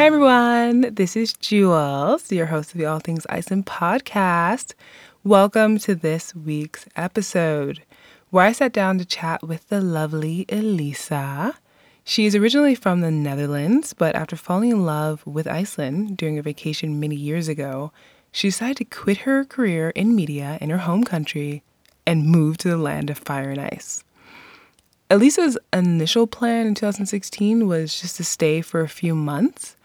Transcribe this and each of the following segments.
Hi, everyone. This is Jules, your host of the All Things Iceland podcast. Welcome to this week's episode, where I sat down to chat with the lovely Elisa. She is originally from the Netherlands, but after falling in love with Iceland during a vacation many years ago, she decided to quit her career in media in her home country and move to the land of fire and ice. Elisa's initial plan in 2016 was just to stay for a few months,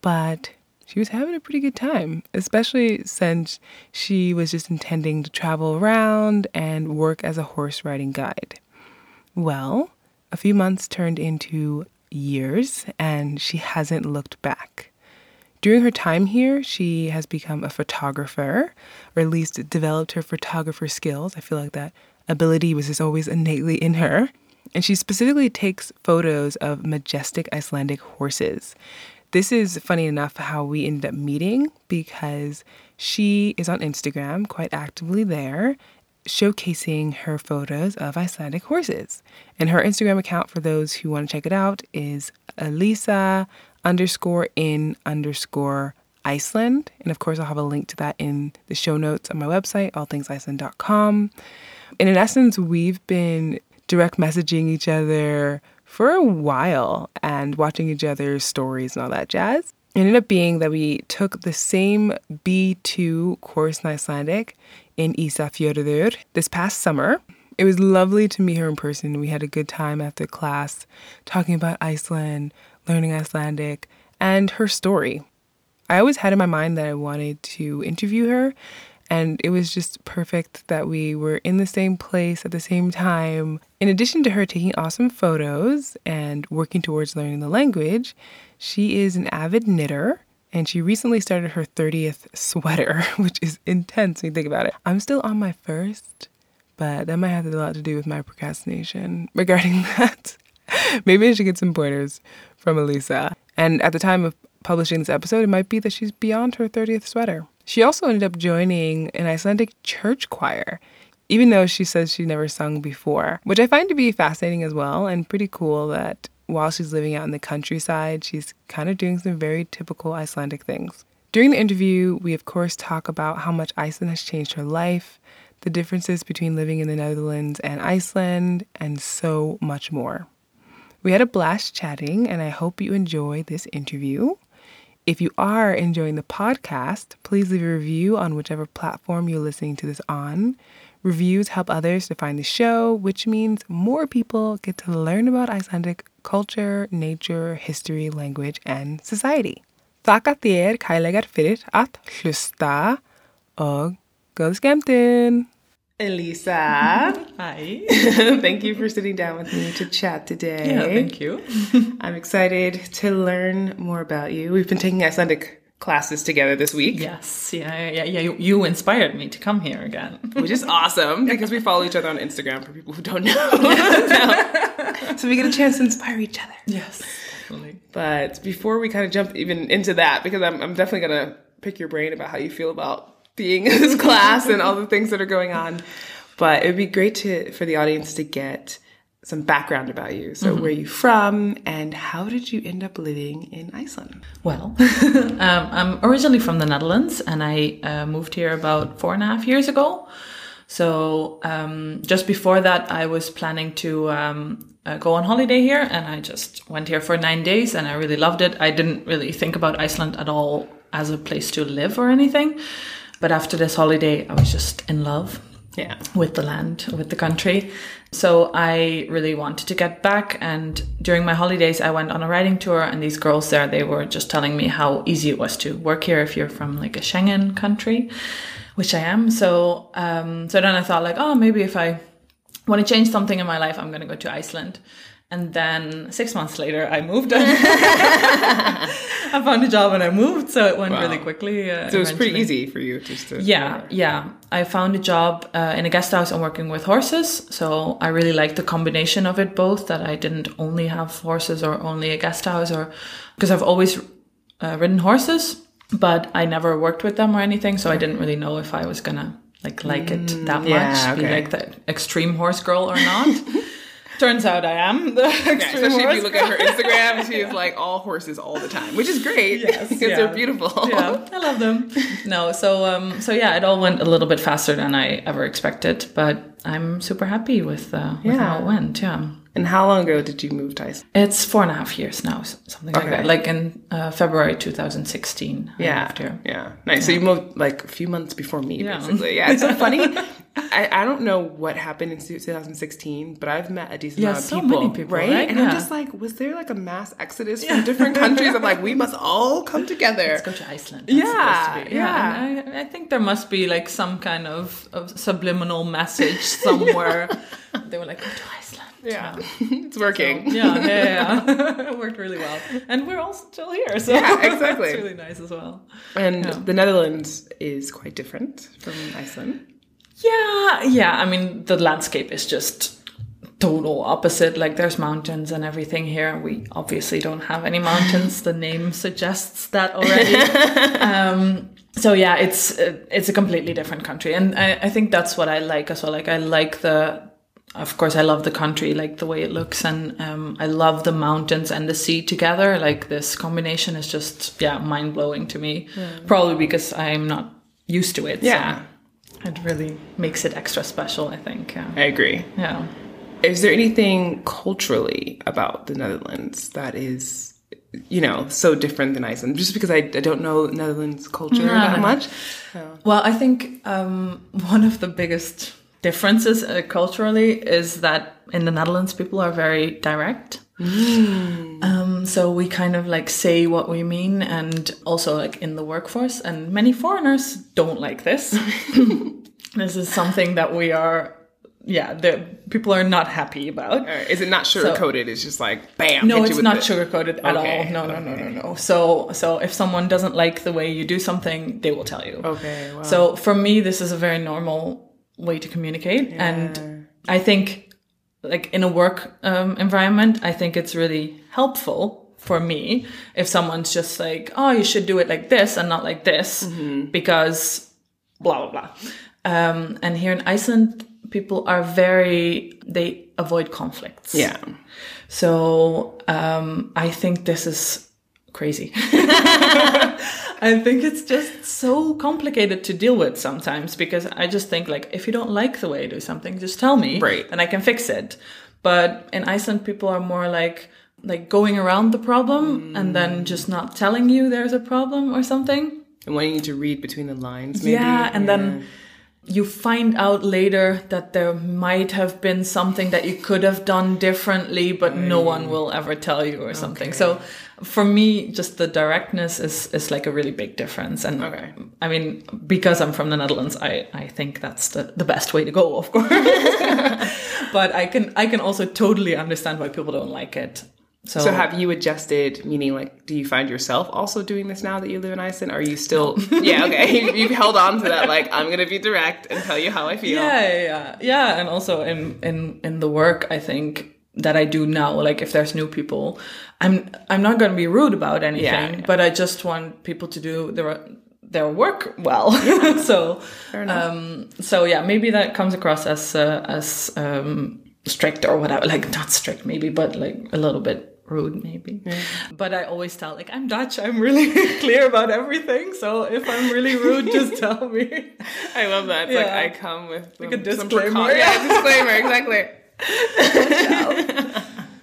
but she was having a pretty good time, especially since she was just intending to travel around and work as a horse riding guide. Well, a few months turned into years, and she hasn't looked back. During her time here, she has become a photographer, or at least developed her photographer skills. I feel like that ability was just always innately in her and she specifically takes photos of majestic Icelandic horses. This is funny enough how we ended up meeting because she is on Instagram quite actively there, showcasing her photos of Icelandic horses. And her Instagram account, for those who want to check it out, is Elisa underscore in underscore Iceland. And of course, I'll have a link to that in the show notes on my website, allthingsiceland.com. And in essence, we've been direct messaging each other for a while and watching each other's stories and all that jazz. It ended up being that we took the same B2 course in Icelandic in Ísafjörður this past summer. It was lovely to meet her in person. We had a good time after class talking about Iceland, learning Icelandic, and her story. I always had in my mind that I wanted to interview her and it was just perfect that we were in the same place at the same time. In addition to her taking awesome photos and working towards learning the language, she is an avid knitter and she recently started her 30th sweater, which is intense when you think about it. I'm still on my first, but that might have a lot to do with my procrastination regarding that. Maybe I should get some pointers from Elisa. And at the time of publishing this episode, it might be that she's beyond her 30th sweater. She also ended up joining an Icelandic church choir, even though she says she never sung before, which I find to be fascinating as well and pretty cool that while she's living out in the countryside, she's kind of doing some very typical Icelandic things. During the interview, we of course talk about how much Iceland has changed her life, the differences between living in the Netherlands and Iceland, and so much more. We had a blast chatting, and I hope you enjoy this interview. If you are enjoying the podcast, please leave a review on whichever platform you're listening to this on. Reviews help others to find the show, which means more people get to learn about Icelandic culture, nature, history, language, and society. Þakka þér kælegar fyrir að hlusta og góð skemmtun! Elisa. Hi. thank you for sitting down with me to chat today. Yeah, thank you. I'm excited to learn more about you. We've been taking Icelandic classes together this week. Yes, yeah, yeah, yeah. You, you inspired me to come here again, which is awesome because we follow each other on Instagram for people who don't know. so we get a chance to inspire each other. Yes, definitely. But before we kind of jump even into that, because I'm, I'm definitely gonna pick your brain about how you feel about being in this class and all the things that are going on. But it would be great to for the audience to get some background about you. So, mm-hmm. where are you from, and how did you end up living in Iceland? Well, um, I'm originally from the Netherlands, and I uh, moved here about four and a half years ago. So, um, just before that, I was planning to um, uh, go on holiday here, and I just went here for nine days, and I really loved it. I didn't really think about Iceland at all as a place to live or anything. But after this holiday, I was just in love yeah. with the land, with the country. So I really wanted to get back. And during my holidays, I went on a riding tour, and these girls there, they were just telling me how easy it was to work here if you're from like a Schengen country, which I am. So, um, so then I thought like, oh, maybe if I want to change something in my life, I'm going to go to Iceland. And then six months later, I moved. I found a job and I moved, so it went wow. really quickly. Uh, so it was pretty easy for you just to. Yeah, yeah. I found a job uh, in a guest house and working with horses, so I really liked the combination of it both. That I didn't only have horses or only a guest house, or because I've always uh, ridden horses, but I never worked with them or anything, so I didn't really know if I was gonna like like it that mm, much, yeah, okay. be like the extreme horse girl or not. Turns out I am the extreme Yeah, especially if you horse look at her. Instagram, she is like all horses all the time, which is great Yes, because yeah. they're beautiful. yeah, I love them. No, so um, so yeah, it all went a little bit faster than I ever expected, but I'm super happy with, uh, with how it went. Yeah, And how long ago did you move Iceland? it's four and a half years now, something like that. Like in uh, February 2016. I Yeah, moved here. yeah, nice. So you moved like a few months before me, Yeah. basically. Yeah, it's so funny. I, I don't know what happened in 2016, but I've met a decent Yeah, amount of so people, many people, right? right? And I'm just like, was there like a mass exodus from different countries? I'm like, we must all come together. Let's go to Iceland. That's Yeah, supposed to be. yeah. I, I think there must be like some kind of, of subliminal message somewhere. they were like, go to Iceland. yeah, it's working. Yeah, yeah, yeah, yeah. it worked really well, and we're all still here, so Yeah, exactly. it's really nice as well. And Yeah. the Netherlands is quite different from Iceland. Yeah, yeah. I mean, the landscape is just total opposite. Like, there's mountains and everything here. We obviously don't have any mountains. the name suggests that already. um, so yeah, it's it's a completely different country, and I, I think that's what I like as well. Like, I like the. Of course, I love the country, like the way it looks, and um, I love the mountains and the sea together. Like this combination is just, yeah, mind blowing to me. Probably because I'm not used to it. so- Yeah. It really makes it extra special, I think. Yeah. I agree. yeah. Is there anything culturally about the Netherlands that is, you know, so different than Iceland? Just because I, I don't know Netherlands culture that much. Well, I think um, one of the biggest differences uh, culturally is that in the Netherlands, people are very direct. Um, so we kind of like say what we mean, and also like in the workforce, and many foreigners don't like this. this is something that we are, yeah, the people are not happy about. Or is it not sugar coated? it's just like bam. No, it's not sugar coated at Okay, all. No, no, no, no, no. So, so if someone doesn't like the way you do something, they will tell you. Okay, wow. So for me, this is a very normal way to communicate, and I think, like in a work um, environment, I think it's really helpful for me if someone's just like, "Oh, you should do it like this and not like this," Mm-hmm. because blah blah blah. Um, and here in Iceland, people are very they avoid conflicts. Yeah. So um, I think this is crazy. I think it's just so complicated to deal with sometimes because I just think like if you don't like the way I do something, just tell me, Right. And I can fix it. But in Iceland, people are more like like going around the problem and then just not telling you there's a problem or something. And wanting you to read between the lines, maybe. Yeah, and then you find out later that there might have been something that you could have done differently, but no mm. one will ever tell you or something. So for me, just the directness is is like a really big difference. And Okay. I mean, because I'm from the Netherlands, I I think that's the the best way to go, of course. but I can I can also totally understand why people don't like it. So, So have you adjusted? Meaning, like, do you find yourself also doing this now that you live in Iceland? Are you still? yeah, okay. You- You've held on to that. Like, I'm gonna be direct and tell you how I feel. Yeah, yeah, yeah, yeah. And also in in in the work, I think that I do now, like if there's new people, I'm I'm not going to be rude about anything, yeah. but I just want people to do their their work well. so, um, so yeah, maybe that comes across as uh, as um, strict or whatever. Like not strict, maybe, but like a little bit rude maybe but i always tell like i'm dutch i'm really clear about everything so if i'm really rude just tell me I love that. It's Yeah. like I come with Like a disclaimer. Yeah, disclaimer. Exactly.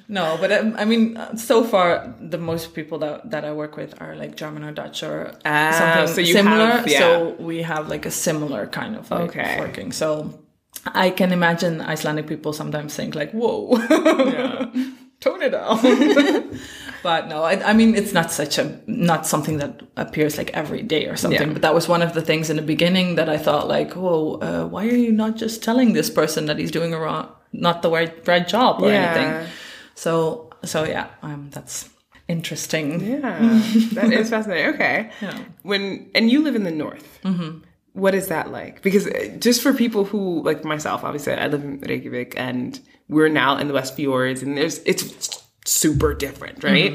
No, but um, I mean, uh, so far the most people that, that I work with are like German or Dutch or Ah, something so similar. have- yeah. So we have like a similar kind of like Okay. working. So I can imagine Icelandic people sometimes think like, "Whoa, tone it down." but no, I, I mean, it's not such a not something that appears like every day or something. Yeah. But that was one of the things in the beginning that I thought like, oh, uh, why are you not just telling this person that he's doing a wrong, not the right, right job or Yeah. anything?" So so yeah, um, that's interesting. Yeah, that is fascinating. Okay. Yeah. When and you live in the north. Mm-hmm. What is that like? Because uh, just for people who like myself, obviously, I live in Reykjavik, and we're now in the West Fjords, and there's it's super different, right?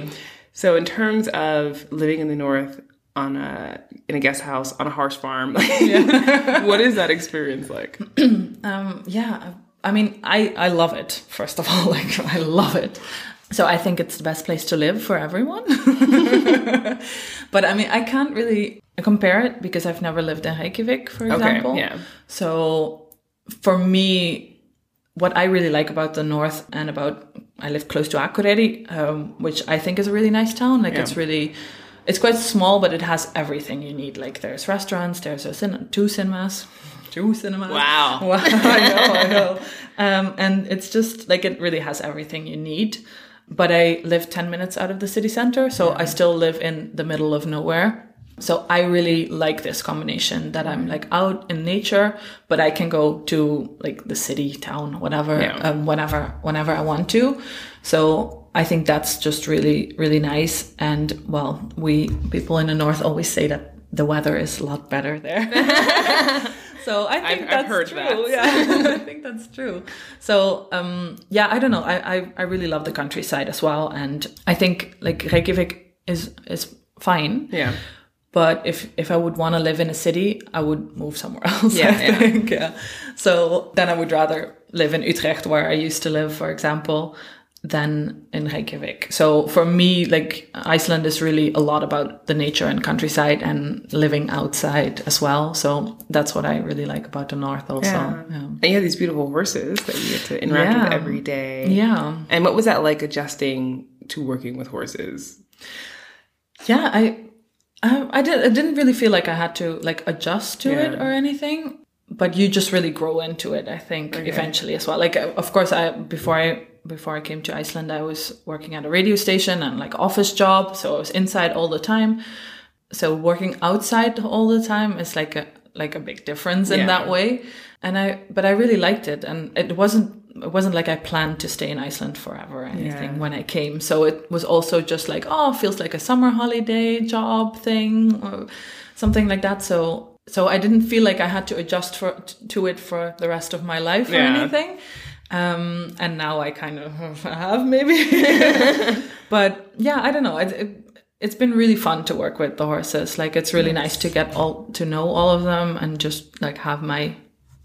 So in terms of living in the north on a in a guest house on a horse farm, what is that experience like? Um, yeah, I mean, I, I love it, first of all. Like, I love it. So I think it's the best place to live for everyone. but I mean, I can't really compare it because I've never lived in Reykjavik, for example. Okay, yeah. So for me, what I really like about the north and about I live close to Akureyri, um, which I think is a really nice town. Like it's really, it's quite small, but it has everything you need. Like there's restaurants, there's a cin- two cinemas, two cinemas. Wow. wow! I know, I know. Um, and it's just like it really has everything you need. But I live ten minutes out of the city center, so I still live in the middle of nowhere. So I really like this combination that I'm like out in nature, but I can go to like the city, town, whatever, Yeah. um, whenever, whenever I want to. So I think that's just really, really nice. And well, we people in the north always say that the weather is a lot better there. so I think I've- I've that's heard true. that. Yeah, I think that's true. So um, yeah, I don't know. I, I I really love the countryside as well, and I think like Reykjavik is is fine. Yeah. But if if I would want to live in a city, I would move somewhere else. Yeah, I yeah. think. Yeah. So then I would rather live in Utrecht, where I used to live, for example, than in Reykjavik. So for me, like Iceland is really a lot about the nature and countryside and living outside as well. So that's what I really like about the north, also. Yeah. Yeah. And you have these beautiful horses that you get to interact with every day. Yeah. And what was that like adjusting to working with horses? Yeah, I, I, I did. I didn't really feel like I had to like adjust to it or anything. But you just really grow into it. I think eventually as well. Like, of course, I before I before I came to Iceland, I was working at a radio station and like office job, so I was inside all the time. So working outside all the time is like a like a big difference in Yeah. that way. And I, but I really liked it, and it wasn't it wasn't like I planned to stay in Iceland forever or anything Yeah. when I came. So it was also just like, oh, feels like a summer holiday job thing or something like that. So so I didn't feel like I had to adjust for to it for the rest of my life or Yeah. anything. Um, and now I kind of have maybe, but yeah, I don't know. It, it, it's been really fun to work with the horses. Like it's really nice to get all to know all of them and just like have my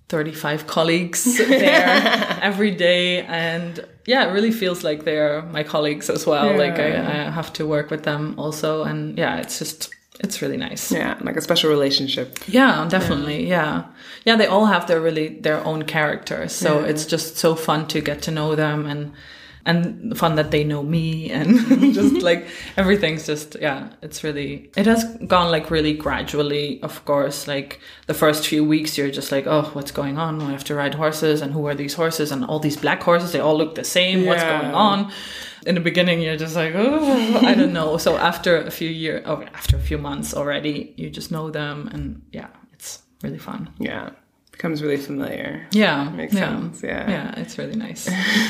35 colleagues there every day. And yeah it really feels like they're my colleagues as well. Like I, I have to work with them also. And yeah it's just it's really nice. Yeah, like a special relationship. yeah definitely yeah. yeah they all have their really their own characters so it's just so fun to get to know them and and fun that they know me and just like everything's just yeah it's really it has gone like really gradually of course. Like the first few weeks you're just like oh what's going on? I have to ride horses? And who are these horses? And all these black horses they all look the same. What's going on in the beginning you're just like oh i don't know so after a few years oh after a few months already you just know them and yeah it's really fun Yeah. Becomes really familiar. yeah Makes yeah. sense, yeah. yeah it's really nice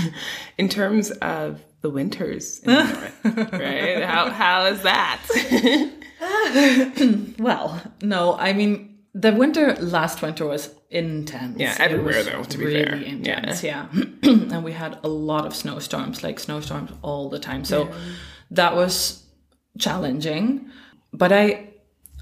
In terms of the winters in the north, right? How how is that? well no i mean the winter last winter was intense. Yeah, It everywhere was though, to be really fair. intense yeah, and we had a lot of snowstorms like snowstorms all the time. So that was challenging. But i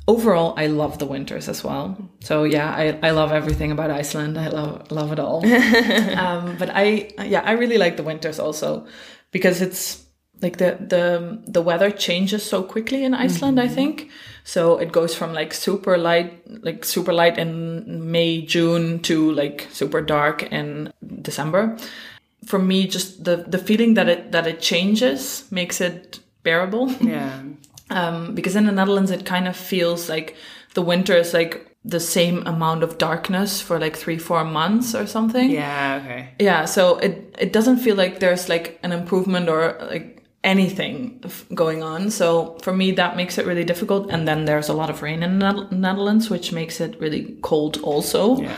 overall i love the winters as well. So yeah i, I love everything about iceland. I love love it all. Um, but i yeah i really like the winters also because it's like the the the weather changes so quickly in iceland i think so it goes from like super light like super light in may june to like super dark in december for me just the the feeling that it that it changes makes it bearable Yeah. um, because in the Netherlands it kind of feels like the winter is like the same amount of darkness for like three four months or something Yeah, okay. yeah so it it doesn't feel like there's like an improvement or like anything going on so for me that makes it really difficult and then there's a lot of rain in the Net- Netherlands which makes it really cold also Yeah.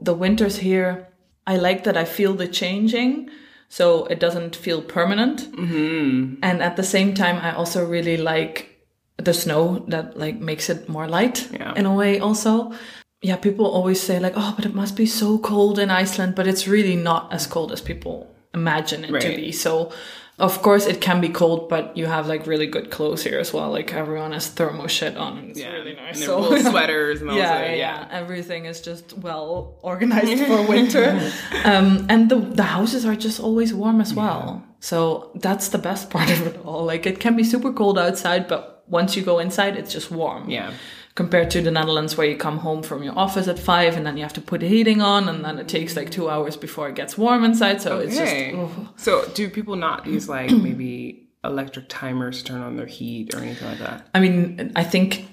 the winters here i like that i feel the changing so it doesn't feel permanent Mm-hmm. and at the same time i also really like the snow that like makes it more light Yeah. in a way also yeah people always say like oh but it must be so cold in iceland but it's really not as cold as people imagine it to be. So, of course, it can be cold, but you have like really good clothes here as well. Like everyone has thermo shit on. It's Yeah. really nice. And so wool sweaters and all yeah, yeah, Everything is just well organized for winter, um, and the the houses are just always warm as well. So that's the best part of it all. Like it can be super cold outside, but once you go inside, it's just warm. Yeah. Compared to the Netherlands, where you come home from your office at five, and then you have to put the heating on, and then it takes like two hours before it gets warm inside. So it's just Okay. oh. So do people not use like maybe electric timers to turn on their heat or anything like that? I mean, I think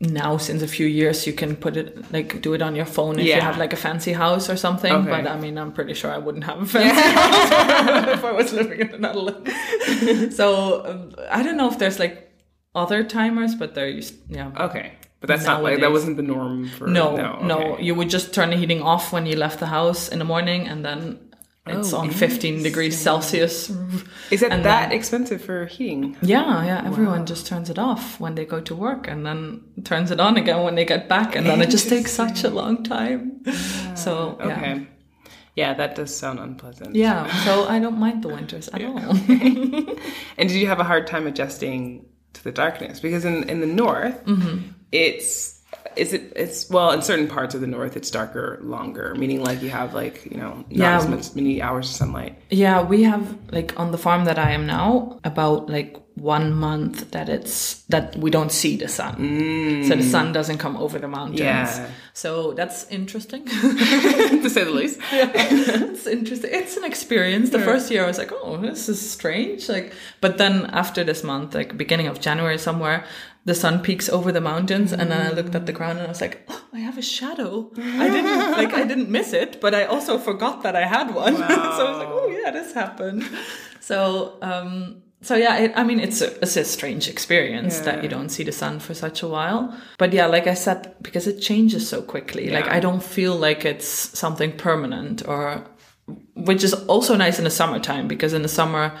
now since a few years you can put it like do it on your phone if you have like a fancy house or something. Okay. But I mean, I'm pretty sure I wouldn't have a fancy house if I was living in the Netherlands. so um, I don't know if there's like other timers, but they're used. Yeah. Okay. But that's not like that wasn't the norm for No, no. no. You would just turn the heating off when you left the house in the morning, and then it's Oh, on 15 degrees Celsius. Is it and that then- expensive for heating? Yeah, yeah. Everyone just turns it off when they go to work, and then turns it on again when they get back, and then it just takes such a long time. So yeah. Okay. Yeah, that does sound unpleasant. Yeah, so I don't mind the winters at all. And did you have a hard time adjusting to the darkness? Because in in the north, Mm-hmm. It's is it it's well in certain parts of the north it's darker longer, meaning like you have like you know not Yeah. as much many hours of sunlight. Yeah, we have like on the farm that I am now about like one month that it's that we don't see the sun, mm. so the sun doesn't come over the mountains. Yeah. So that's interesting. to say the least. yeah. it's interesting. It's an experience. The first year I was like, oh, this is strange. Like, but then after this month, like beginning of January somewhere, the sun peaks over the mountains, and then I looked at the ground and I was like, oh, I have a shadow. I didn't like I didn't miss it, but I also forgot that I had one. so I was like, oh yeah, this happened. So. um so yeah, it, I mean, it's a, it's a strange experience that you don't see the sun for such a while. But yeah, like I said, because it changes so quickly, like I don't feel like it's something permanent or, which is also nice in the summertime because in the summer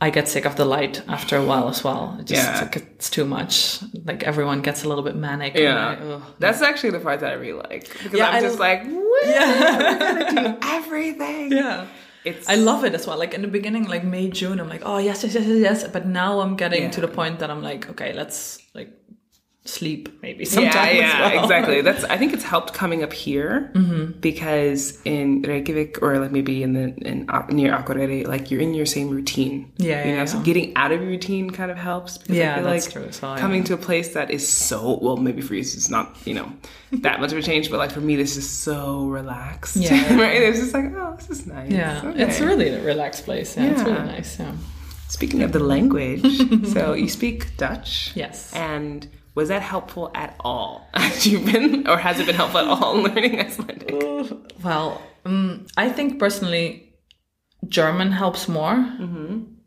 I get sick of the light after a while as well. It just Yeah. like, it's too much. Like everyone gets a little bit manic. and Yeah, I- that's actually the part that I really like because Yeah, I'm I just like, what? we're gonna do everything. yeah. It's I love it as well. Like in the beginning, like May, June, I'm like, oh yes, yes, yes, yes, yes. But now I'm getting Yeah. to the point that I'm like, okay, let's like sleep maybe sometimes. yeah, yeah, well. exactly. That's I think it's helped coming up here Mm-hmm. because in Reykjavik or like maybe in the in near Akureyri, like you're in your same routine. Yeah, you yeah, know, so getting out of your routine kind of helps. Because Yeah, I feel that's like true yeah. Coming to a place that is so well, maybe for you it's not you know that much of a change, but like for me, this is so relaxed. Yeah. right. It's just like oh, this is nice. Yeah, Okay. it's really a relaxed place. Yeah, it's really nice. Yeah. Speaking of the language, so you speak Dutch. Yes. And was that helpful at all? Has you been, or has it been helpful at all learning Icelandic? Well, um, I think personally, German helps more.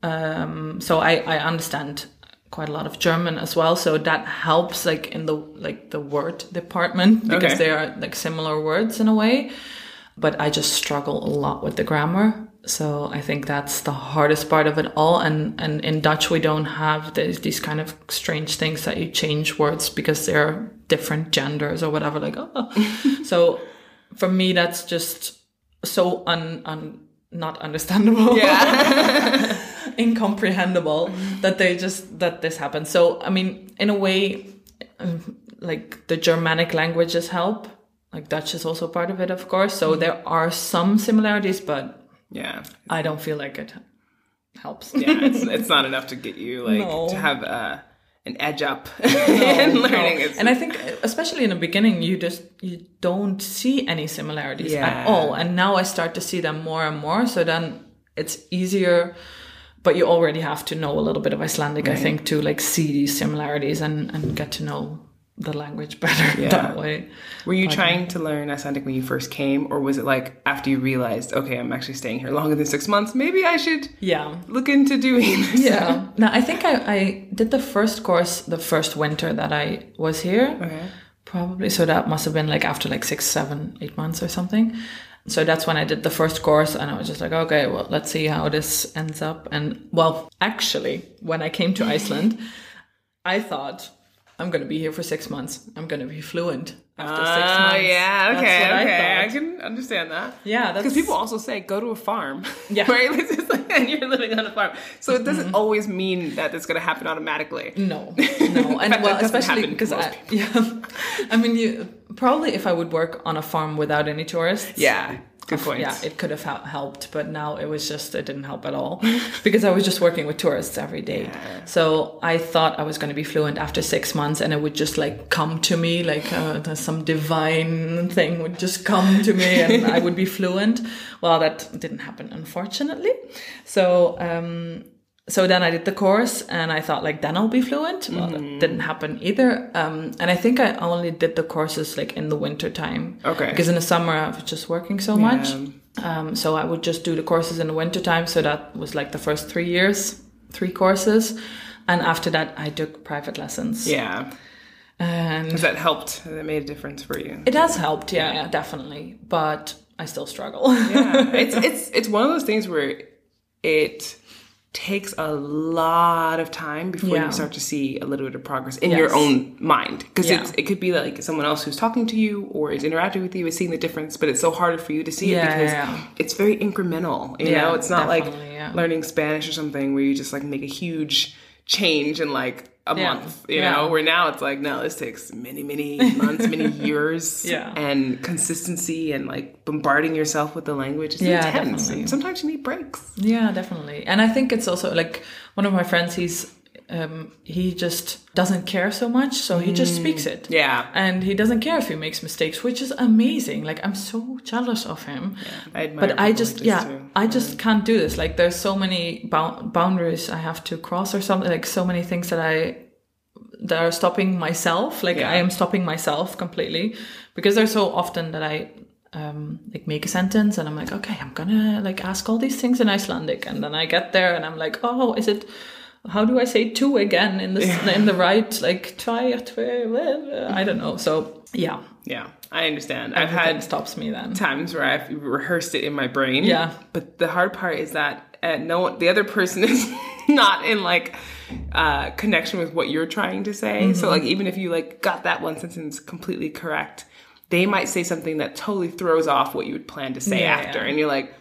Um, so I, I understand quite a lot of German as well. So that helps, like in the like the word department, because Okay. they are like similar words in a way. But I just struggle a lot with the grammar. So I think that's the hardest part of it all. And and in Dutch we don't have these these kind of strange things that you change words because they're different genders or whatever. Like oh, so for me that's just so un un not understandable. Yeah. incomprehensible that they just that this happens. So I mean, in a way, um, like the Germanic languages help. Like Dutch is also part of it, of course. So there are some similarities, but yeah. I don't feel like it helps. Yeah. It's, it's not enough to get you, like, No. to have uh, an edge up in learning. No. And I think, especially in the beginning, you just you don't see any similarities Yeah. at all. And now I start to see them more and more. So then it's easier, but you already have to know a little bit of Icelandic, I think, to like see these similarities and and get to know the language better Yeah. that way. Were you trying to learn Icelandic when you first came, or was it like after you realized, okay, I'm actually staying here longer than six months, maybe I should Yeah. look into doing this? Yeah. now I think I, I did the first course the first winter that I was here. Okay. Probably. So that must have been like after like six, seven, eight months or something. So that's when I did the first course and I was just like, okay, well, let's see how this ends up. And well, actually, when I came to Iceland, I thought I'm going to be here for six months. I'm going to be fluent. after six Oh months. Oh yeah, okay, I okay. I, thought. can understand that. Yeah, Because people also say go to a farm. Yeah. right? Like, and you're living on a farm. So it doesn't mm-hmm. always mean that it's going to happen automatically. No, no, and fact, well, especially because I, yeah, I mean, you probably if I would work on a farm without any tourists, Yeah, good point. yeah, it could have helped, but now it was just it didn't help at all because I was just working with tourists every day. Yeah. So I thought I was going to be fluent after six months, and it would just like come to me like uh, some divine thing would just come to me, and I would be fluent. Well, that didn't happen, unfortunately. So. um so then I did the course and I thought like then I'll be fluent. Well, Mm-hmm. that didn't happen either. Um, and I think I only did the courses like in the winter time. Okay. Because in the summer I was just working so much. Um, so I would just do the courses in the winter time. So that was like the first three years, three courses. And after that I took private lessons. Yeah. And Has that helped? That made a difference for you? it has helped, yeah, yeah, definitely. But I still struggle. yeah. It's it's it's one of those things where it takes a lot of time before Yeah. you start to see a little bit of progress in your own mind. Because Yeah. it's it could be like someone else who's talking to you or is interacting with you is seeing the difference but it's so hard for you to see Yeah, it because it's very incremental you know? It's not like learning spanish or something where you just like make a huge change in like a Yeah, month you yeah. know where now it's like no this takes many many months many years Yeah. and consistency and like bombarding yourself with the language is Yeah, intense definitely. and sometimes you need breaks Yeah, definitely. And I think it's also like one of my friends. He's um, he just doesn't care so much, so he just speaks it. yeah And he doesn't care if he makes mistakes, which is amazing. Like I'm so jealous of him. I admire But I just like yeah, too. I just can't do this. Like there's so many bou- boundaries I have to cross or something. Like so many things that I that are stopping myself. Like Yeah. I am stopping myself completely because there's so often that I um like make a sentence and I'm like, okay, I'm gonna like ask all these things in Icelandic, and then I get there and I'm like, oh, is it? How do I say two again in the in the right like try I don't know. So yeah, yeah i understand i've had stops me then. times where i've rehearsed it in my brain Yeah. but the hard part is that uh, no one the other person is not in like uh, connection with what you're trying to say Mm-hmm. so like even if you like got that one sentence completely correct they might say something that totally throws off what you would plan to say Yeah, after yeah. and you're like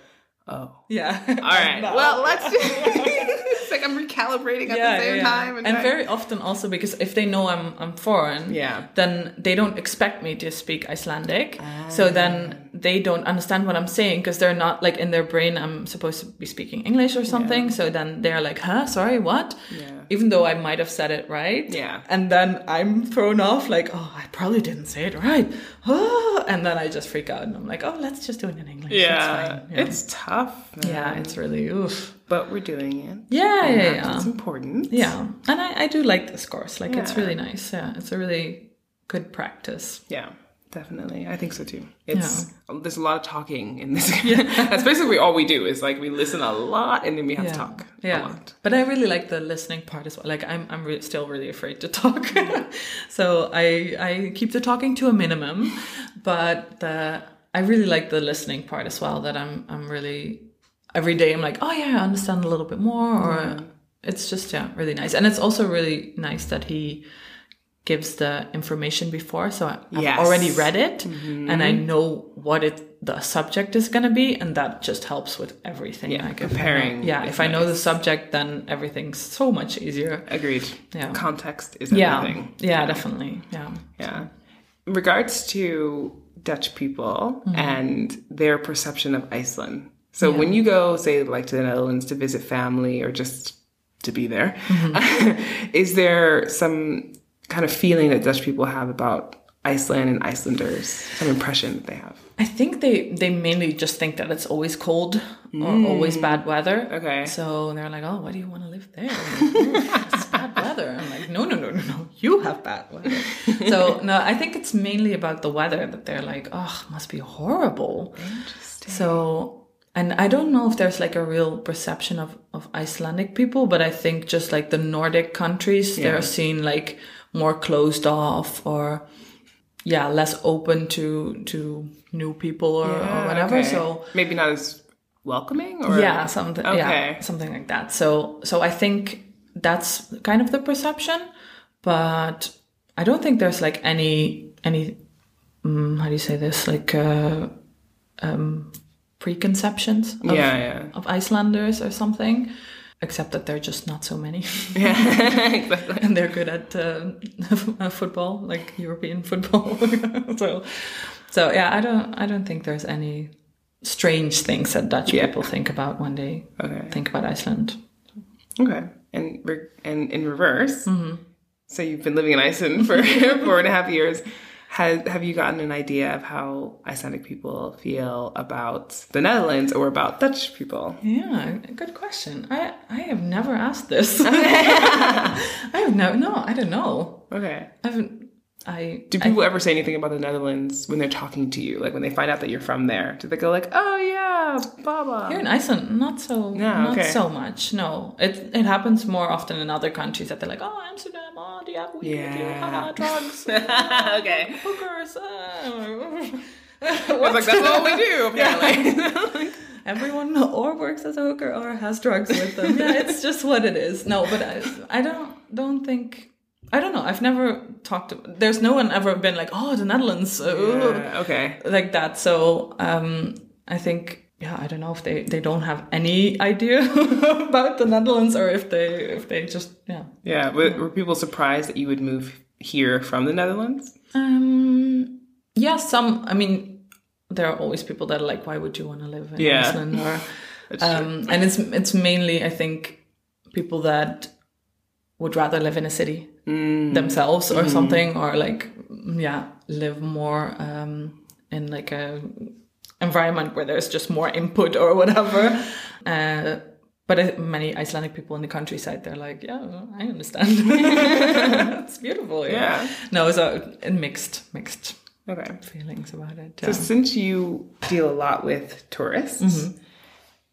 oh Yeah. all right well let's just like i'm recalibrating at the same time and, trying- very often also because if they know I'm I'm foreign, Yeah. then they don't expect me to speak Icelandic. Ah. So then they don't understand what I'm saying because they're not like in their brain I'm supposed to be speaking English or something. So then they're like, "Huh? Sorry, what?" Yeah. Even though I might have said it right. Yeah. And then I'm thrown off like, "Oh, I probably didn't say it right." Oh, and then I just freak out and I'm like, "Oh, let's just do it in English." It's yeah, fine." Yeah. it's tough man. yeah, it's really oof. but we're doing it Yeah, And yeah, yeah. what's important Yeah, and I, I do like this course. Like, it's really nice. Yeah, it's a really good practice. Yeah, definitely. I think so too. It's um, there's a lot of talking in this. That's basically all we do is like we listen a lot and then we have Yeah, to talk a yeah. lot. But I really like the listening part as well. Like, I'm I'm re- still really afraid to talk, so I I keep the talking to a minimum. But the I really like the listening part as well. That I'm I'm really every day I'm like, oh yeah, I understand a little bit more, or it's just yeah, really nice. And it's also really nice that he gives the information before so I- I've Yes. already read it and I know what it the subject is going to be and that just helps with everything Yeah, like preparing yeah if I know the subject then everything's so much easier Agreed. Yeah. Context is yeah everything. yeah definitely yeah Yeah. In regards to Dutch people Mm-hmm. and their perception of Iceland. So when you go, say, like to the Netherlands to visit family or just to be there, Mm-hmm. is there some kind of feeling that Dutch people have about Iceland and Icelanders? Some impression that they have? I think they they mainly just think that it's always cold or mm. always bad weather Okay. so they're like oh why do you want to live there like, "Oh, it's bad weather I'm like no no no no no you have bad weather so no I think it's mainly about the weather that they're like oh must be horrible Interesting. So, and I don't know if there's like a real perception of, of Icelandic people, but I think just like the Nordic countries, Yeah. they're seen like more closed off or, yeah, less open to to new people or, or whatever. okay. So, maybe not as welcoming or yeah, something, Okay. yeah, something like that. So, so I think that's kind of the perception, but I don't think there's like any any mm, how do you say this? Like uh, um, preconceptions of, Yeah, yeah. of Icelanders or something. Except that they're just not so many, Yeah, exactly. and they're good at uh, football, like European football. so, so yeah, I don't, I don't think there's any strange things that Dutch Yeah. people think about when they Okay. think about Iceland. Okay. And re- and in reverse, Mm-hmm. so you've been living in Iceland for four and a half years. Has have you gotten an idea of how Icelandic people feel about the Netherlands or about Dutch people? Yeah, good question. I I have never asked this. I have no no. I don't know. Okay. I haven't. I Do people ever say anything about the Netherlands when they're talking to you? Like when they find out that you're from there? Do they go like, "Oh yeah, Baba"? here in Iceland, not so Yeah, not okay. so much. No, it it happens more often in other countries that they're like, oh Amsterdam, oh do you have weed with you? Yeah. Ah, drugs, okay. hookers. ah." I was like, that's all we do apparently. Everyone or works as a hooker or has drugs with them. Yeah, it's just what it is. No, but I, I don't don't think. I don't know. I've never talked to. There's no one ever been like, oh, the Netherlands, uh, Yeah, okay. like that. So um, I think, yeah, I don't know if they they don't have any idea about the Netherlands or if they if they just yeah. Yeah. Were, were people surprised that you would move here from the Netherlands? Um, yeah, some. I mean, there are always people that are like, why would you want to live in Yeah. Iceland? Or um, and it's it's mainly I think people that would rather live in a city Mm. themselves or something or like yeah live more um, in like a environment where there's just more input or whatever uh, but many Icelandic people in the countryside they're like yeah I understand it's beautiful yeah. Yeah. no so mixed mixed Okay. feelings about it So since you deal a lot with tourists, Mm-hmm.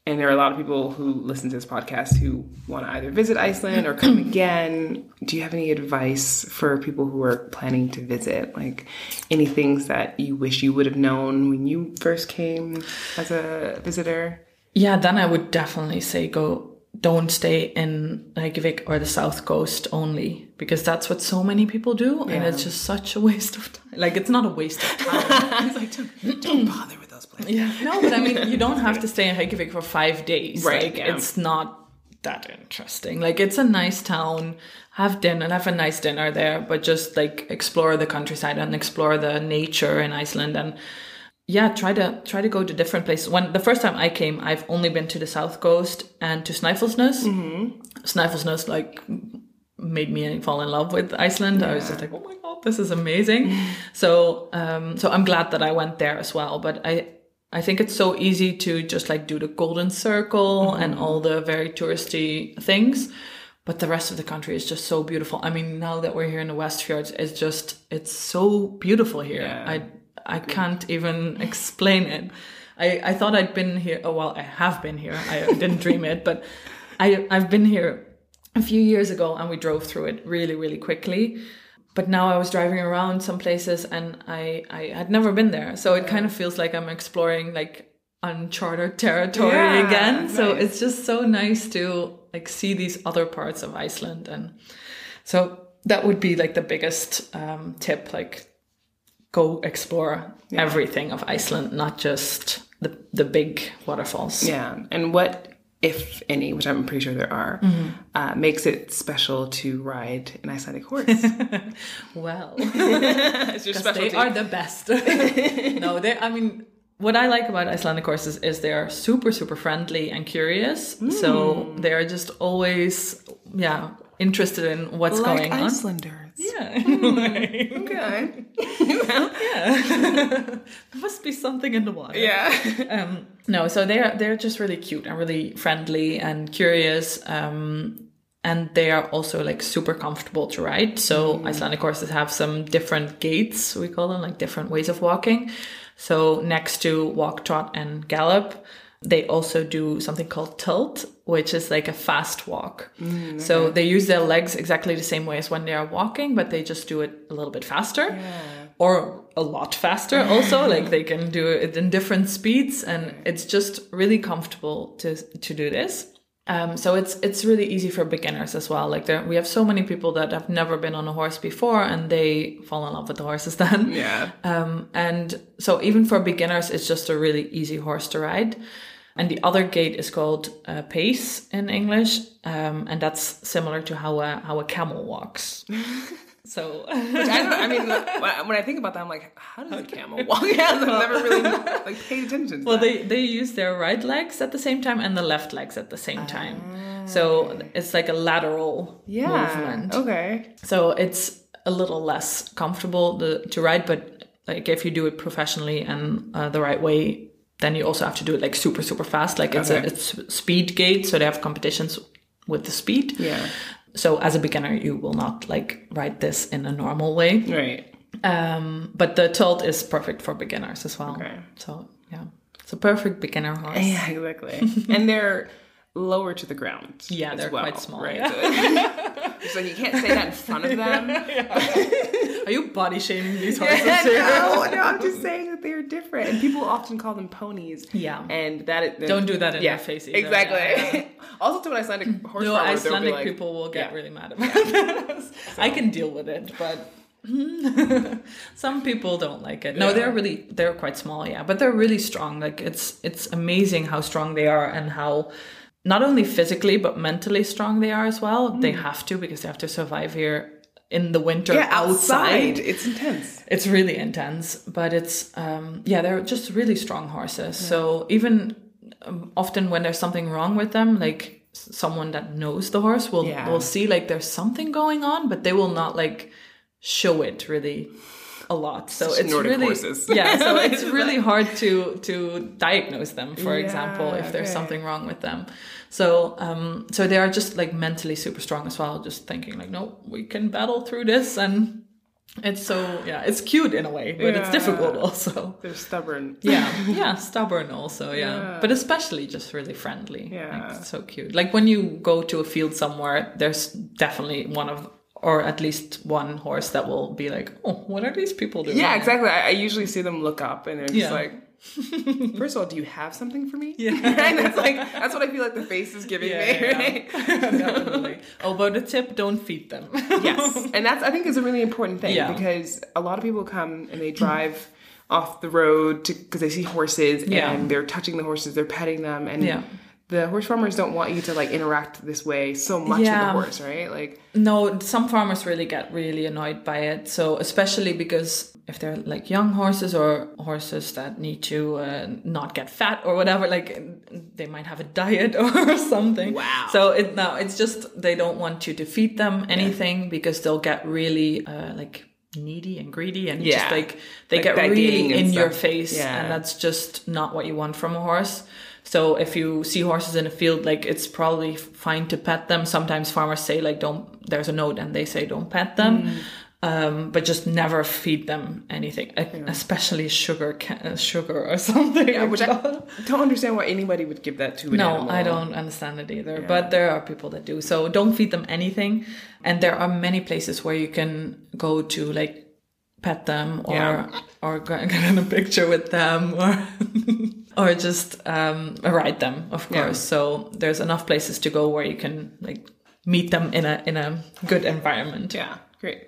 And there are a lot of people who listen to this podcast who want to either visit Iceland or come again, do you have any advice for people who are planning to visit? Like any things that you wish you would have known when you first came as a visitor? Yeah, then I would definitely say go don't stay in Reykjavik or the south coast only because that's what so many people do and it's just such a waste of time. Like it's not a waste of time. It's like don't, don't bother with yeah. No, but I mean you don't have to stay in Reykjavik for 5 days. Right, Like yeah. it's not that interesting. Like it's a nice town, have dinner, have a nice dinner there, but just like explore the countryside and explore the nature in Iceland and yeah try to try to go to different places when the first time i came i've only been to the south coast and to snæfellsnes mm like made me fall in love with iceland i was just like oh my god this is amazing so um so i'm glad that i went there as well but i i think it's so easy to just like do the golden circle mm-hmm. and all the very touristy things but the rest of the country is just so beautiful. I mean, now that we're here in the West Fjords, it's just it's so beautiful here. Yeah. I I can't even explain it. I, I thought I'd been here. Oh well, I have been here. I didn't dream it, but I I've been here a few years ago, and we drove through it really really quickly. But now I was driving around some places, and I I had never been there, so it kind of feels like I'm exploring like uncharted territory Yeah, again. So nice. it's just so nice to like see these other parts of Iceland, and so that would be like the biggest um, tip. Like go explore everything of Iceland, not just the the big waterfalls. Yeah. And what, if any, which I'm pretty sure there are, Mm-hmm. uh, makes it special to ride an Icelandic horse? Well, they are the best. no, they. I mean, what I like about Icelandic horses is they are super super friendly and curious. So they are just always yeah interested in what's like going on. Yeah. Okay. Yeah. there must be something in the water. yeah. um, no, so they're they're just really cute and really friendly and curious. Um, and they are also like super comfortable to ride. So Icelandic horses have some different gaits, we call them like different ways of walking. So next to walk, trot, and gallop, they also do something called tölt, which is like a fast walk. Mm, so they use their legs exactly the same way as when they are walking, but they just do it a little bit faster or a lot faster also. Like they can do it in different speeds and it's just really comfortable to to do this Um, so it's it's really easy for beginners as well. Like there, we have so many people that have never been on a horse before, and they fall in love with the horses then. Yeah. Um, and so even for beginners, it's just a really easy horse to ride. And the other gait is called uh, pace in English, um, and that's similar to how a how a camel walks. so Which I don't. I mean, when I think about that, I'm like, how does a camel walk? Yeah, I've never really like paid attention. To Well, that. they they use their right legs at the same time and the left legs at the same time. So it's like a lateral yeah. movement. Okay. So it's a little less comfortable to, to ride, but like if you do it professionally and uh, the right way, then you also have to do it like super super fast. Like it's Okay. a it's speed gait, so they have competitions with the speed. Yeah. So as a beginner, you will not like write this in a normal way. Right. Um, but the tölt is perfect for beginners as well. Okay. So yeah, it's a perfect beginner horse. Yeah, exactly. and they're lower to the ground. Yeah, they're well, quite small, Right. yeah. So, it's like you can't say that in front of them. Are you body shaming these horses no, here? no, I'm just saying that they're different, and people often call them ponies. Yeah. and that is, Don't do that in yeah, their face either, Exactly. yeah, also, to an Icelandic horse No, farmers, Icelandic like, people will get yeah. really mad about this. I can deal with it, but some people don't like it. No, Yeah. they're really they're quite small, yeah, but they're really strong. Like it's it's amazing how strong they are and how not only physically but mentally strong they are as well. They have to because they have to survive here in the winter Mm. Yeah, outside. outside. It's intense. It's really intense, but it's um, yeah, they're just really strong horses. So even um, often when there's something wrong with them, like someone that knows the horse will Yeah. will see like there's something going on, but they will not like show it really a lot. So Such it's really horses. yeah. So it's really hard to to diagnose them, for Yeah, example, if there's okay. something wrong with them. So um, so they are just like mentally super strong as well. Just thinking like, no, we can battle through this and. It's so yeah, it's cute in a way, but it's difficult also. They're stubborn. Yeah, yeah, stubborn also, yeah. Yeah. But especially just really friendly. Yeah. Like, it's so cute. Like when you go to a field somewhere, there's definitely one of or at least one horse that will be like, "Oh, what are these people doing?" Yeah, exactly. I, I usually see them look up and they're just Yeah. like, first of all, do you have something for me? Yeah. and it's like, that's what I feel like the face is giving Yeah, me, yeah. Definitely. But the tip: don't feed them. yes. And that's, I think, is a really important thing Yeah. because a lot of people come and they drive off the road to because they see horses Yeah. and they're touching the horses, they're petting them. And Yeah. the horse farmers don't want you to like interact this way so much with the horse, right? Like, No, some farmers really get really annoyed by it. So especially because if they're like young horses or horses that need to uh, not get fat or whatever, like they might have a diet or something. Wow. So it no, it's just they don't want you to feed them anything because they'll get really uh, like needy and greedy and just Yeah. like they Like get really in your face Yeah. and that's just not what you want from a horse. So if you see horses in a field, like it's probably fine to pet them. Sometimes farmers say like don't. There's a note and they say don't pet them, Mm. Um, but just never feed them anything, especially sugar, ca- uh, sugar or something. yeah, which I don't understand why anybody would give that to an No, animal. I don't understand it either. But there are people that do. So don't feed them anything. And there are many places where you can go to like pet them or Yeah. or get in a picture with them or or just um, ride them, of Yeah. course. So there's enough places to go where you can like meet them in a in a good environment. Yeah, great.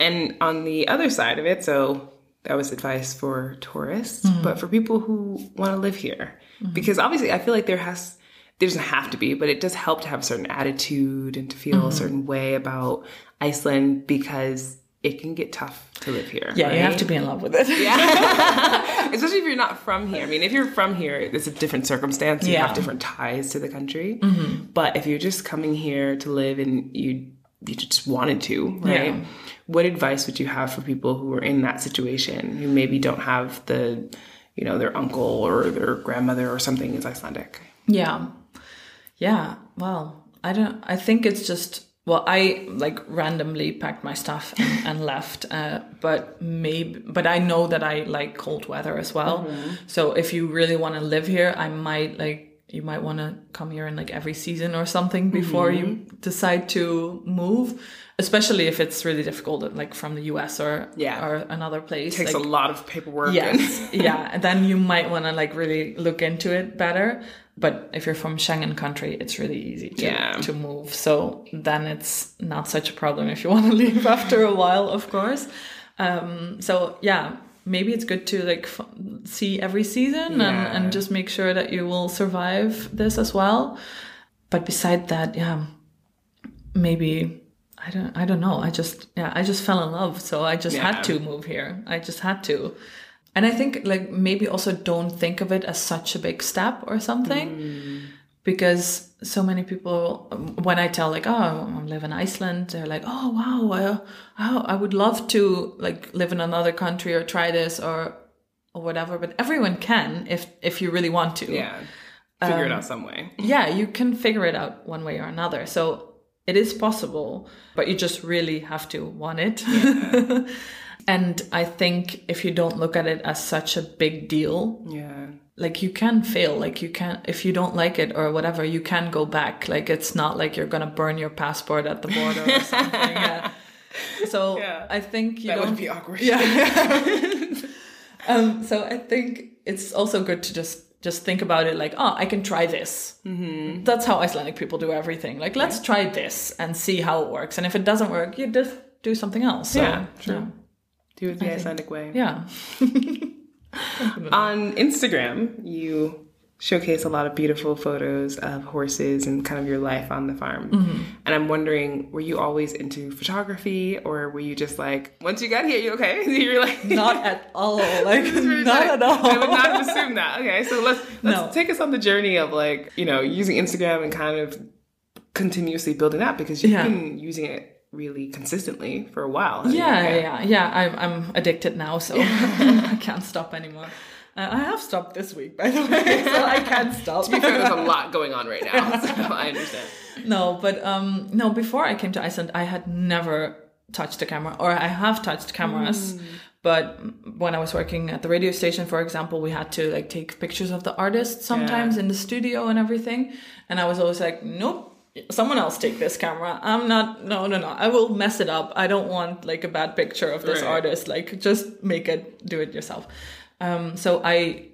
And on the other side of it, so that was advice for tourists, Mm-hmm. but for people who want to live here, because obviously I feel like there has, there doesn't have to be, but it does help to have a certain attitude and to feel Mm-hmm. a certain way about Iceland because it can get tough to live here. Yeah, you have to be in love with it. Yeah. Especially if you're not from here. I mean, if you're from here, it's a different circumstance. You Yeah. have different ties to the country. But if you're just coming here to live and you you just wanted to, right? Yeah. What advice would you have for people who are in that situation who maybe don't have the, you know, their uncle or their grandmother or something is Icelandic? Yeah. Yeah. Well, I don't, I think it's just, well, I like randomly packed my stuff and, and left. Uh, but maybe, but I know that I like cold weather as well. So if you really want to live here, I might like you might want to come here in like every season or something before you Mm-hmm. decide to move. Especially if it's really difficult, like from the US or Yeah. or another place. takes like, a lot of paperwork. Yes. yeah. And then you might want to like really look into it better. But if you're from Schengen country, it's really easy to, Yeah. to move. So then it's not such a problem if you want to leave after a while, of course. Um, so yeah, maybe it's good to like f- see every season Yeah. and, and just make sure that you will survive this as well. But beside that, yeah, maybe I don't I don't know. I just yeah, I just fell in love, so I just Yeah. had to move here. I just had to. And I think like maybe also don't think of it as such a big step or something. Mm. Because so many people, um, when I tell like, oh, I live in Iceland, they're like, oh wow, oh, I would love to like live in another country or try this or or whatever. But everyone can if if you really want to Yeah. Figure Um, it out some way. yeah, you can figure it out one way or another. So it is possible, but you just really have to want it. and I think if you don't look at it as such a big deal, Yeah. Like you can fail, like you can, if you don't like it or whatever, you can go back. Like it's not like you're to burn your passport at the border or something. Yeah. So Yeah. I think you That don't would be awkward. yeah. um, so I think it's also good to just just think about it like, oh, I can try this. Mm-hmm. That's how Icelandic people do everything. Like, let's try this and see how it works. And if it doesn't work, you just do something else. So, Yeah, true. Do it the Icelandic way. Yeah. On Instagram, you showcase a lot of beautiful photos of horses and kind of your life on the farm. Mm-hmm. And I'm wondering, were you always into photography or were you just like, once you got here, you okay? You're like, Not at all. Like, Really not like- at all. I would not have assumed that. Okay, so let's let's No. take us on the journey of like you know using Instagram and kind of continuously building that because you've Yeah. been using it really consistently for a while. Yeah, yeah, yeah. yeah I'm, I'm addicted now, so I can't stop anymore. Uh, I have stopped this week, by the way, so I can't stop. To be fair, there's a lot going on right now, so I understand. no, but um, no. Before I came to Iceland, I had never touched a camera, or I have touched cameras. But when I was working at the radio station, for example, we had to like take pictures of the artists sometimes in the studio and everything. And I was always like, nope, someone else take this camera. I'm not, no, no, no. I will mess it up. I don't want like a bad picture of this Right. artist. Like just make it, do it yourself. Um, so I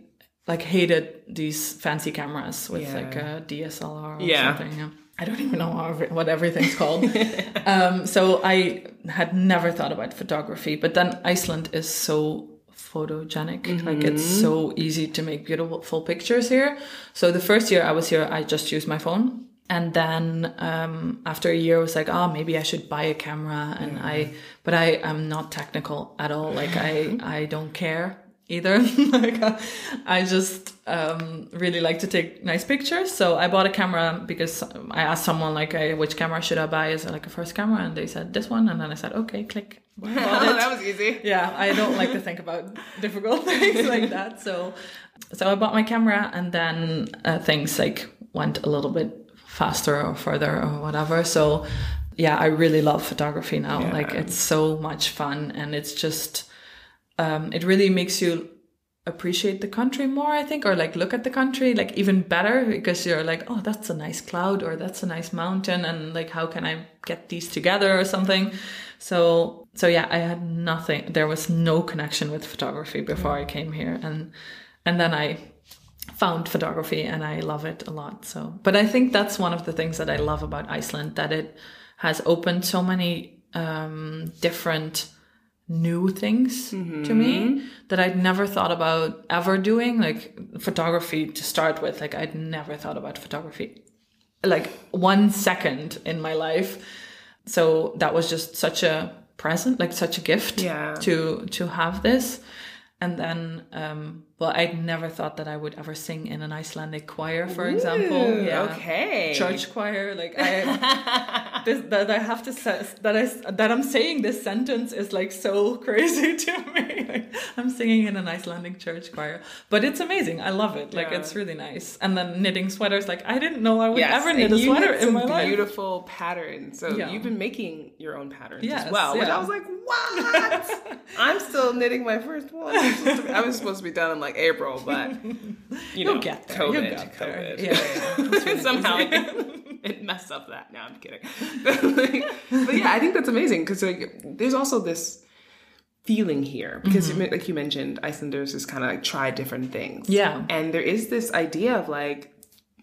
like hated these fancy cameras with Yeah. like a DSLR or Yeah. something. Yeah. I don't even know what everything's called. um, so I had never thought about photography, but then Iceland is so photogenic. Like it's so easy to make beautiful pictures here. So the first year I was here, I just used my phone. And then um, after a year, I was like, oh, maybe I should buy a camera. And I, but I am not technical at all. Like I, I don't care either. like uh, I just um, really like to take nice pictures. So I bought a camera because I asked someone like, hey, which camera should I buy? Is it like a first camera? And they said this one. And then I said, okay, click. It. that was easy. yeah, I don't like to think about difficult things like that. So, so I bought my camera, and then uh, things like went a little bit faster or further or whatever. So, yeah, I really love photography now. Yeah. Like it's so much fun, and it's just um, it really makes you appreciate the country more, I think, or like look at the country like even better because you're like, oh, that's a nice cloud or that's a nice mountain, and like how can I get these together or something. So so yeah, I had nothing. There was no connection with photography before I came here, and and then I found photography and I love it a lot. So, but I think that's one of the things that I love about Iceland that it has opened so many um, different new things to me that I'd never thought about ever doing. Like photography to start with, like I'd never thought about photography like one second in my life. So that was just such a present, like such a gift Yeah. to to have this. And then, um, well, I'd never thought that I would ever sing in an Icelandic choir, for example. Yeah. Okay. Church choir, like I, this, that I have to say that I that I'm saying this sentence is like so crazy to me. Like, I'm singing in an Icelandic church choir, but it's amazing. I love it. Like Yeah. it's really nice. And then knitting sweaters, like I didn't know I would Yes, ever knit a sweater in my life. Beautiful patterns. So Yeah. you've been making your own patterns Yes, as well, which. I was like, what? I'm still knitting my first one. I'm supposed to be- I was supposed to be done in like April, but you You'll know, get there. COVID, You'll get there. COVID. Yeah, yeah, Somehow it, it messed up that. No, I'm kidding. But, like, but yeah, I think that's amazing because like, there's also this feeling here because Mm-hmm. like you mentioned, Icelanders just kind of like try different things. Yeah. and there is this idea of like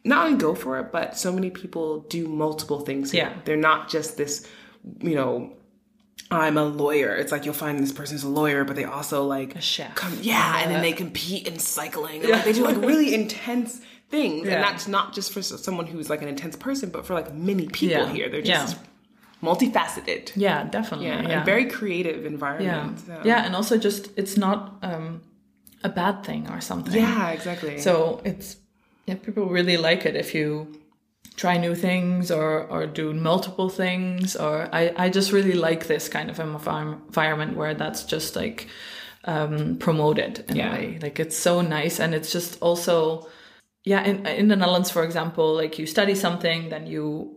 not only go for it, but so many people do multiple things. Here. Yeah. they're not just this, you know. I'm a lawyer. It's like you'll find this person's a lawyer, but they also like a chef. Come, yeah, and then they compete in cycling. And, like, they do like really intense things, Yeah. and that's not just for someone who's like an intense person, but for like many people Yeah. here. They're Yeah. just multifaceted. Yeah, definitely. Yeah, Yeah, and very creative yeah. environment. so- yeah, and also just it's not um, a bad thing or something. yeah, exactly. So it's yeah, people really like it if you try new things or or do multiple things or I I just really like this kind of environment where that's just like um promoted in Yeah. a way. Like it's so nice and it's just also yeah, in in the Netherlands for example, like you study something then you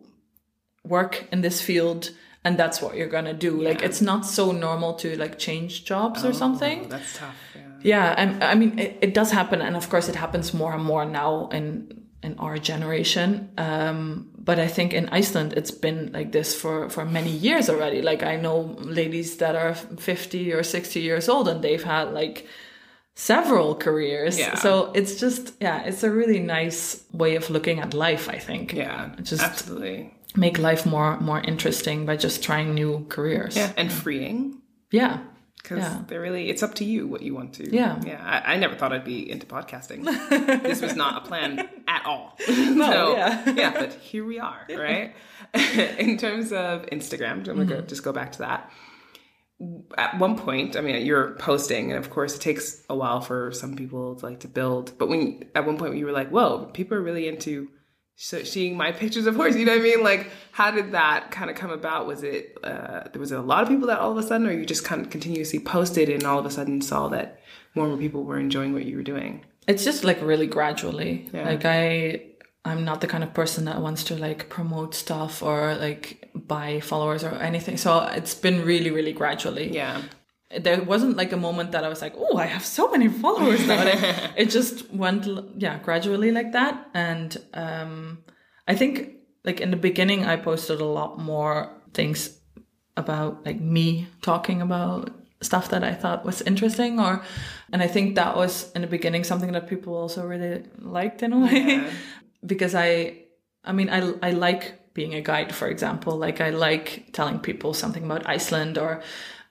work in this field and that's what you're gonna do. Like it's not so normal to like change jobs or something. Oh, that's tough. Yeah. Yeah, and I mean it, it does happen, and of course it happens more and more now in in our generation. Um, but I think in Iceland it's been like this for for many years already. Like I know ladies that are fifty or sixty years old, and they've had like several careers. Yeah. So it's just yeah, it's a really nice way of looking at life. I think. Yeah, Just absolutely. make life more more interesting by just trying new careers. Yeah, and freeing Yeah. Because Yeah. they're really it's up to you what you want to. Yeah. yeah. I, I never thought I'd be into podcasting. this was not a plan at all. No, so, yeah. yeah, but here we are, right? In terms of Instagram, I'm gonna Mm-hmm. go, just go back to that. At one point, I mean, you're posting, and of course, it takes a while for some people to like to build. But when at one point, you were like, "Whoa, people are really into." So seeing my pictures of horses you know what I mean? Like, how did that kind of come about? Was it uh, there was a lot of people that all of a sudden, or you just kind of continuously posted and all of a sudden saw that more and more people were enjoying what you were doing? it's just like really gradually Yeah. like i i'm not the kind of person that wants to like promote stuff or like buy followers or anything so it's been really really gradually Yeah, there wasn't like a moment that i was like oh i have so many followers now. Like, it just went yeah gradually like that. And um i think like in the beginning i posted a lot more things about like me talking about stuff that I thought was interesting or and I think that was in the beginning something that people also really liked in a way. Yeah. because I I mean I I like being a guide for example. Like I like telling people something about Iceland or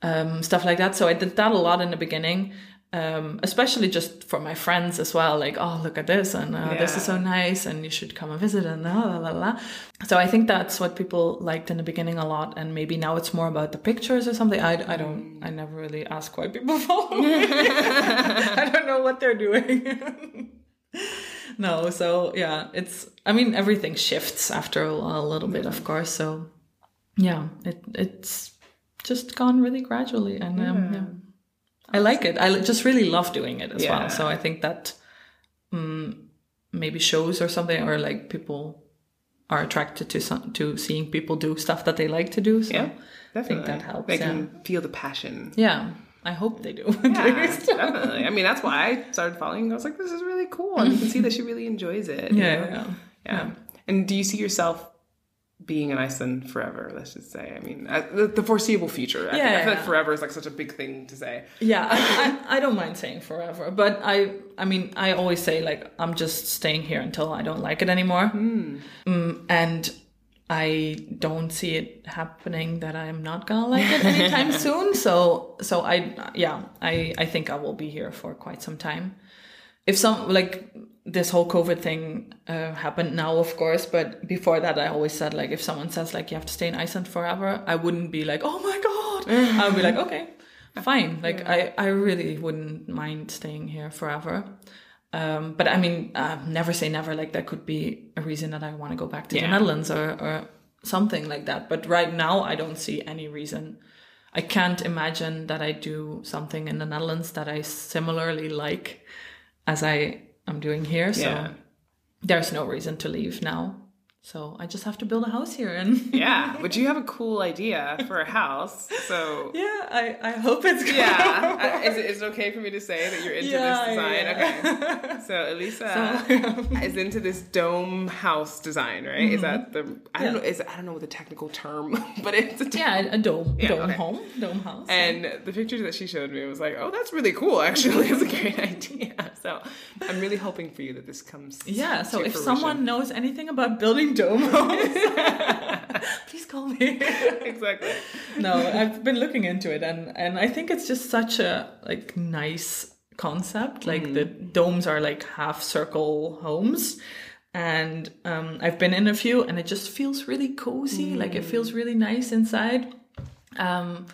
um, stuff like that. So I did that a lot in the beginning um, especially just for my friends as well. Like oh look at this and uh, this is so nice and you should come and visit and la la la la. So I think that's what people liked in the beginning a lot and maybe now it's more about the pictures or something. I, I don't I never really ask why people follow me. I don't know what they're doing. No so yeah it's I mean everything shifts after a, a little bit of course so yeah it it's just gone really gradually and um, yeah. I like it I just really love doing it as Yeah. well so I think that um, maybe shows or something or like people are attracted to some, to seeing people do stuff that they like to do so yeah, definitely. that helps, They yeah. can feel the passion. yeah I hope they do Yeah, definitely. I mean, that's why I started following. I was like, this is really cool, and you can see that she really enjoys it. yeah, yeah. yeah. And do you see yourself being in Iceland forever? Let's just say. I mean, the, the foreseeable future. I, think, I Yeah, like forever is like such a big thing to say. Yeah, I, I, I don't mind saying forever, but I I mean I always say like I'm just staying here until I don't like it anymore, mm, and I don't see it happening that I'm not gonna like it anytime soon. So so I yeah I I think I will be here for quite some time. If some like this whole COVID thing uh, happened now, of course, but before that, I always said like if someone says like you have to stay in Iceland forever, I wouldn't be like oh my god. I would be like okay, fine. Like I I really wouldn't mind staying here forever. Um, but I mean, uh, never say never. Like that could be a reason that I want to go back to the Netherlands or or something like that. But right now, I don't see any reason. I can't imagine that I do something in the Netherlands that I similarly like as I am doing here. So Yeah. there's no reason to leave now. So I just have to build a house here and Yeah, but you have a cool idea for a house. So yeah, I, I hope it's good. yeah, is it, is it okay for me to say that you're into Yeah, this design? yeah. Okay. So Elisa So- is into this dome house design, right? Is that the I don't Mm-hmm. Yeah. know is I don't know the technical term, but it's a Yeah, a dome, Yeah, dome okay. home, dome house. And the pictures that she showed me was like, oh, that's really cool. Actually, it's a great idea. So I'm really hoping for you that this comes. yeah, so if fruition. someone knows anything about building please call me. exactly. no, I've been looking into it, and and I think it's just such a like nice concept. Like the domes are like half circle homes. And um, I've been in a few, and it just feels really cozy. Like it feels really nice inside. Um,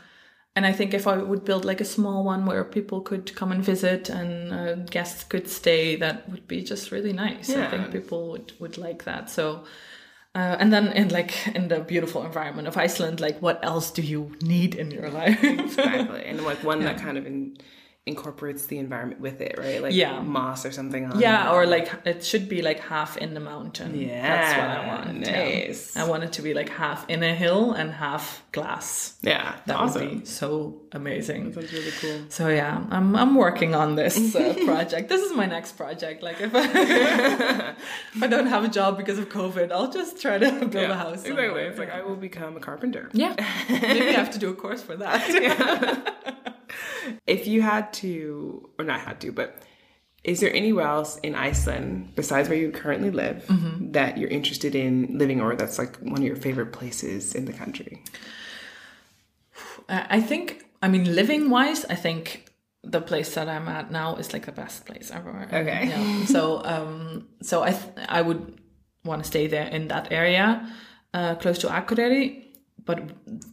and I think if I would build like a small one where people could come and visit and uh, guests could stay, that would be just really nice. I think people would, would like that. So, uh, and then in like in the beautiful environment of Iceland, like what else do you need in your life? Exactly. And like one that kind of in, incorporates the environment with it, right? Like Yeah. moss or something on yeah, it. or like it should be like half in the mountain. Yeah, that's what I want. nice. Yeah. I want it to be like half in a hill and half glass. Yeah, That awesome. would be so amazing. Sounds really cool. So yeah, I'm I'm working on this uh, project. this is my next project. Like if I, if I don't have a job because of COVID, I'll just try to build a house. Exactly. somewhere. It's like I will become a carpenter. yeah, maybe I have to do a course for that. If you had to, or not had to, but is there anywhere else in Iceland besides where you currently live Mm-hmm. that you're interested in living, or that's like one of your favorite places in the country? I think, I mean, living wise, I think the place that I'm at now is like the best place ever. Okay. Yeah. So, um, so I th- I would want to stay there in that area, uh, close to Akureyri. But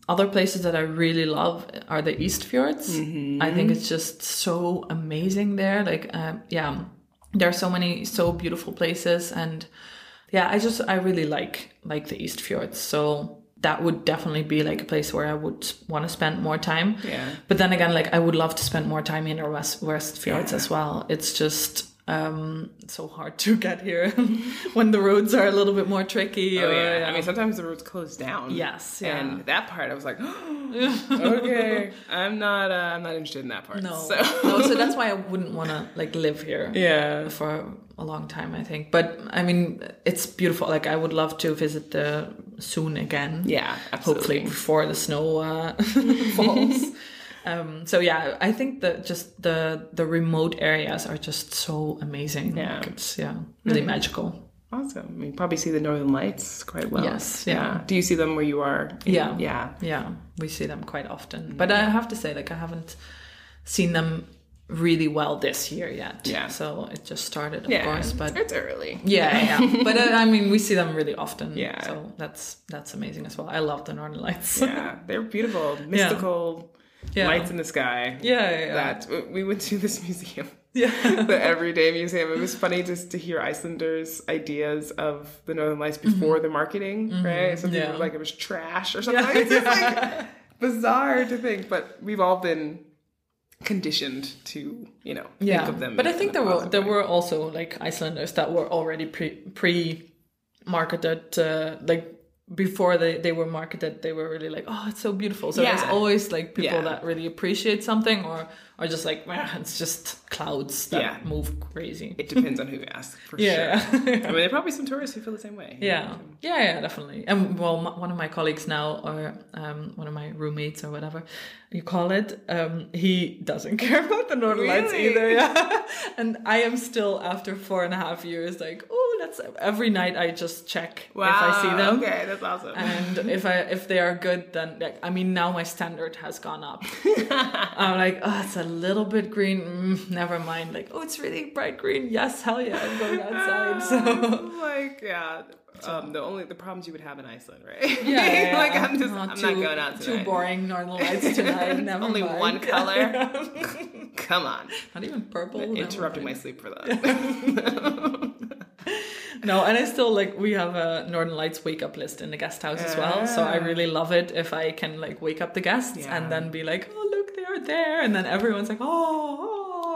other places that I really love are the East Fjords. I think it's just so amazing there. Like, um, yeah, there are so many so beautiful places, and yeah, I just I really like like the East Fjords. So that would definitely be like a place where I would want to spend more time. Yeah. But then again, like I would love to spend more time in the West West Fjords as well. It's just um so hard to get here when the roads are a little bit more tricky. Oh or, yeah. I mean, sometimes the roads close down. Yes, yeah. And that part, I was like, okay, I'm not. Uh, I'm not interested in that part. no, So. no. So that's why I wouldn't want to like live here. yeah. for a long time, I think. But I mean, it's beautiful. Like I would love to visit the soon again. Yeah. Absolutely. hopefully before the snow uh, falls. Um, so yeah, I think that just the the remote areas are just so amazing. Yeah. Like, it's yeah, really magical. Awesome. Mean, probably see the Northern Lights quite well. Yes, yeah. Do you see them where you are? Yeah. Yeah. Yeah, we see them quite often. But I have to say, like I haven't seen them really well this year yet. Yeah. So it just started, of Yeah. course. But it's early. Yeah, yeah. but uh, I mean, we see them really often. Yeah. So that's that's amazing as well. I love the Northern Lights. Yeah, they're beautiful, mystical Yeah. lights in the sky. Yeah, yeah, yeah. That we went to this museum, Yeah. the Everyday Museum. It was funny just to hear Icelanders' ideas of the Northern Lights before the marketing, right? Some people Mm-hmm. Were like it was trash or something. It's just like bizarre to think, but we've all been conditioned to, you know, yeah. think of them. but I think there were there way. were also like Icelanders that were already pre pre marketed uh, like before they, they were marketed they were really like oh it's so beautiful so there's always like people Yeah. that really appreciate something or are just like "Meh, it's just clouds that Yeah. move crazy It depends on who you ask, for Yeah. sure. I mean, there are probably some tourists who feel the same way. Yeah, yeah, yeah, definitely. And well, m- one of my colleagues now, or um, one of my roommates, or whatever you call it, um, he doesn't care about the Northern Lights either. Yeah, and I am still after four and a half years, like, oh, that's every night I just check Wow. if I see them. Okay, that's awesome. And if I if they are good, then like I mean now my standard has gone up. I'm like, oh, it's a little bit green. Mm, never mind. Like, oh, it's really bright green. Yes, hell yeah, I'm going outside. So like yeah um, the only the problems you would have in Iceland, right? Yeah, yeah, like I'm just Oh, I'm too, not going out tonight. Too boring northern lights tonight. Never Only mind. one color. Come on, Not even purple. interrupting my sleep for that. No, and I still like we have a Northern Lights wake up list in the guest house as well. So I really love it if I can like wake up the guests Yeah. and then be like, oh they there, and then everyone's like, oh. oh.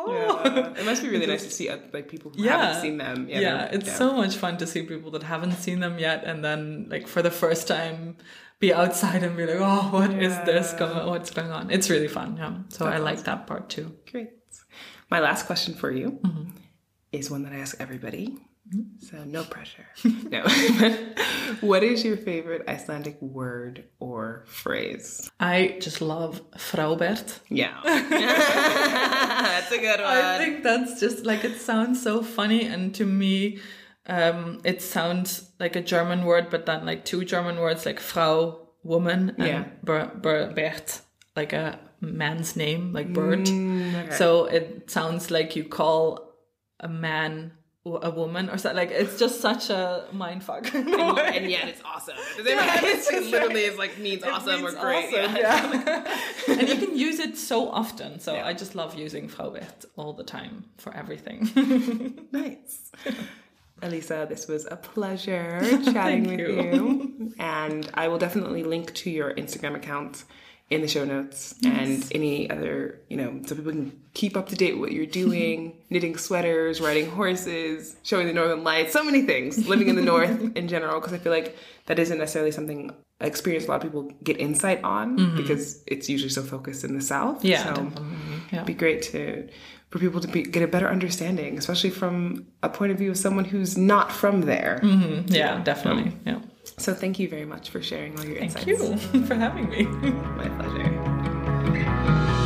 Yeah. It must be really nice to see uh, like people who haven't seen them. Yeah, they're- it's so much fun to see people that haven't seen them yet, and then like for the first time, be outside and be like, oh, what is this Yeah. going? What's going on? It's really fun. Yeah, so I like that part too. great. My last question for you Mm-hmm. is one that I ask everybody. So no pressure. no. what is your favorite Icelandic word or phrase? I just love Frábært. Yeah. That's a good one. I think that's just like it sounds so funny, and to me, um, it sounds like a German word, but then like two German words like Frau, woman, and Yeah. Ber- Ber- Bert, like a man's name, like Bert. Mm, okay. So it sounds like you call a man a woman or something. Like it's just such a mind fuck. and, and yet it's awesome. it's it literally is like means awesome or great. awesome, yeah. and you can use it so often. So Yeah. I just love using Frábært all the time for everything. Nice. Elisa, this was a pleasure chatting with you. you. And I will definitely link to your Instagram account in the show notes and any other, you know, so people can keep up to date with what you're doing, knitting sweaters, riding horses, showing the northern lights, so many things, living in the north in general, because I feel like that isn't necessarily something I experience a lot of people get insight on because it's usually so focused in the south. Mm-hmm. Yeah, So. Yeah. it'd be great to for people to be, get a better understanding, especially from a point of view of someone who's not from there. yeah, definitely. Yeah. So thank you very much for sharing all your Thank insights. you for having me. My pleasure.